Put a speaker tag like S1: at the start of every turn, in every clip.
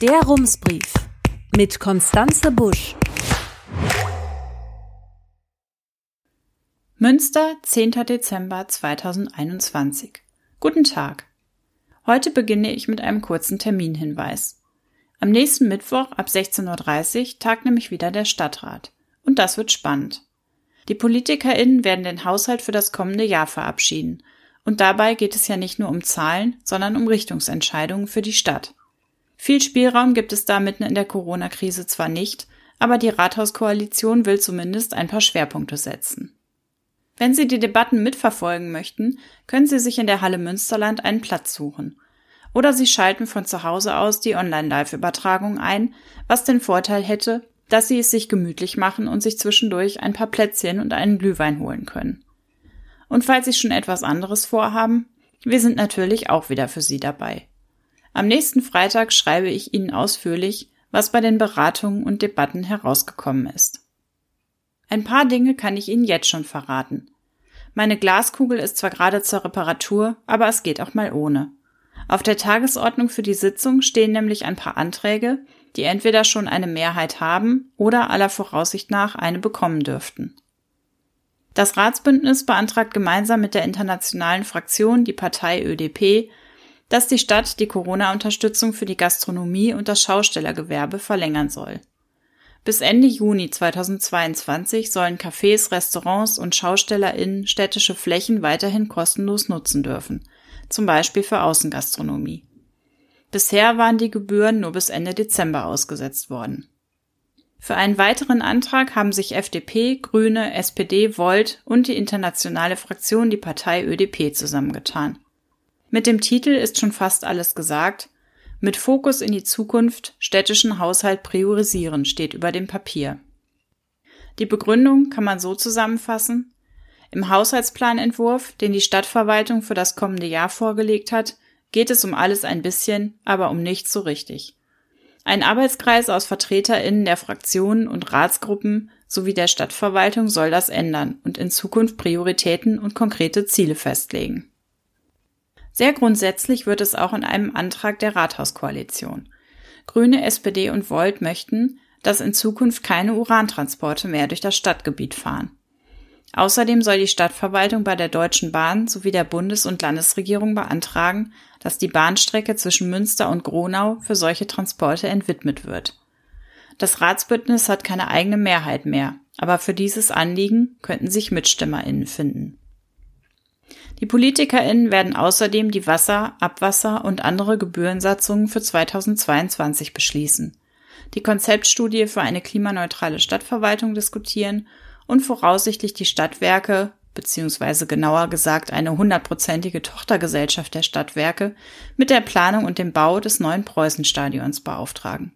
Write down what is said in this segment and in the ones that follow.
S1: Der Rumsbrief mit Konstanze Busch.
S2: Münster, 10. Dezember 2021. Guten Tag. Heute beginne ich mit einem kurzen Terminhinweis. Am nächsten Mittwoch ab 16.30 Uhr tagt nämlich wieder der Stadtrat. Und das wird spannend. Die PolitikerInnen werden den Haushalt für das kommende Jahr verabschieden. Und dabei geht es ja nicht nur um Zahlen, sondern um Richtungsentscheidungen für die Stadt. Viel Spielraum gibt es da mitten in der Corona-Krise zwar nicht, aber die Rathauskoalition will zumindest ein paar Schwerpunkte setzen. Wenn Sie die Debatten mitverfolgen möchten, können Sie sich in der Halle Münsterland einen Platz suchen. Oder Sie schalten von zu Hause aus die Online-Live-Übertragung ein, was den Vorteil hätte, dass Sie es sich gemütlich machen und sich zwischendurch ein paar Plätzchen und einen Glühwein holen können. Und falls Sie schon etwas anderes vorhaben, wir sind natürlich auch wieder für Sie dabei. Am nächsten Freitag schreibe ich Ihnen ausführlich, was bei den Beratungen und Debatten herausgekommen ist. Ein paar Dinge kann ich Ihnen jetzt schon verraten. Meine Glaskugel ist zwar gerade zur Reparatur, aber es geht auch mal ohne. Auf der Tagesordnung für die Sitzung stehen nämlich ein paar Anträge, die entweder schon eine Mehrheit haben oder aller Voraussicht nach eine bekommen dürften. Das Ratsbündnis beantragt gemeinsam mit der internationalen Fraktion die Partei ÖDP dass die Stadt die Corona-Unterstützung für die Gastronomie und das Schaustellergewerbe verlängern soll. Bis Ende Juni 2022 sollen Cafés, Restaurants und SchaustellerInnen städtische Flächen weiterhin kostenlos nutzen dürfen, zum Beispiel für Außengastronomie. Bisher waren die Gebühren nur bis Ende Dezember ausgesetzt worden. Für einen weiteren Antrag haben sich FDP, Grüne, SPD, Volt und die internationale Fraktion die Partei ÖDP zusammengetan. Mit dem Titel ist schon fast alles gesagt. Mit Fokus in die Zukunft städtischen Haushalt priorisieren steht über dem Papier. Die Begründung kann man so zusammenfassen. Im Haushaltsplanentwurf, den die Stadtverwaltung für das kommende Jahr vorgelegt hat, geht es um alles ein bisschen, aber um nichts so richtig. Ein Arbeitskreis aus VertreterInnen der Fraktionen und Ratsgruppen sowie der Stadtverwaltung soll das ändern und in Zukunft Prioritäten und konkrete Ziele festlegen. Sehr grundsätzlich wird es auch in einem Antrag der Rathauskoalition. Grüne, SPD und Volt möchten, dass in Zukunft keine Urantransporte mehr durch das Stadtgebiet fahren. Außerdem soll die Stadtverwaltung bei der Deutschen Bahn sowie der Bundes- und Landesregierung beantragen, dass die Bahnstrecke zwischen Münster und Gronau für solche Transporte entwidmet wird. Das Ratsbündnis hat keine eigene Mehrheit mehr, aber für dieses Anliegen könnten sich MitstimmerInnen finden. Die PolitikerInnen werden außerdem die Wasser-, Abwasser- und andere Gebührensatzungen für 2022 beschließen, die Konzeptstudie für eine klimaneutrale Stadtverwaltung diskutieren und voraussichtlich die Stadtwerke beziehungsweise genauer gesagt eine hundertprozentige Tochtergesellschaft der Stadtwerke mit der Planung und dem Bau des neuen Preußenstadions beauftragen.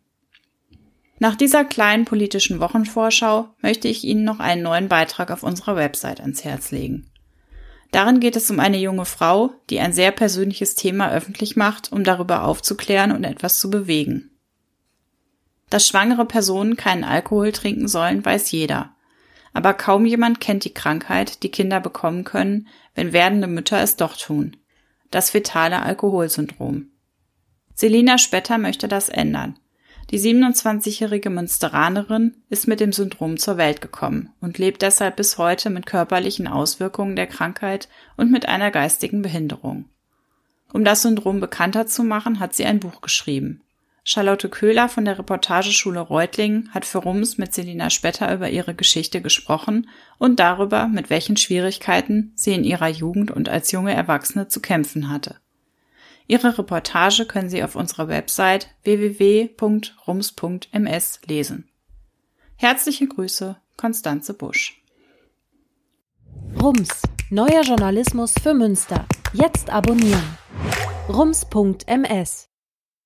S2: Nach dieser kleinen politischen Wochenvorschau möchte ich Ihnen noch einen neuen Beitrag auf unserer Website ans Herz legen. Darin geht es um eine junge Frau, die ein sehr persönliches Thema öffentlich macht, um darüber aufzuklären und etwas zu bewegen. Dass schwangere Personen keinen Alkohol trinken sollen, weiß jeder. Aber kaum jemand kennt die Krankheit, die Kinder bekommen können, wenn werdende Mütter es doch tun. Das fetale Alkoholsyndrom. Selina Spetter möchte das ändern. Die 27-jährige Münsteranerin ist mit dem Syndrom zur Welt gekommen und lebt deshalb bis heute mit körperlichen Auswirkungen der Krankheit und mit einer geistigen Behinderung. Um das Syndrom bekannter zu machen, hat sie ein Buch geschrieben. Charlotte Köhler von der Reportageschule Reutlingen hat für Rums mit Selina Spetter über ihre Geschichte gesprochen und darüber, mit welchen Schwierigkeiten sie in ihrer Jugend und als junge Erwachsene zu kämpfen hatte. Ihre Reportage können Sie auf unserer Website www.rums.ms lesen. Herzliche Grüße, Konstanze Busch.
S1: Rums, neuer Journalismus für Münster. Jetzt abonnieren. rums.ms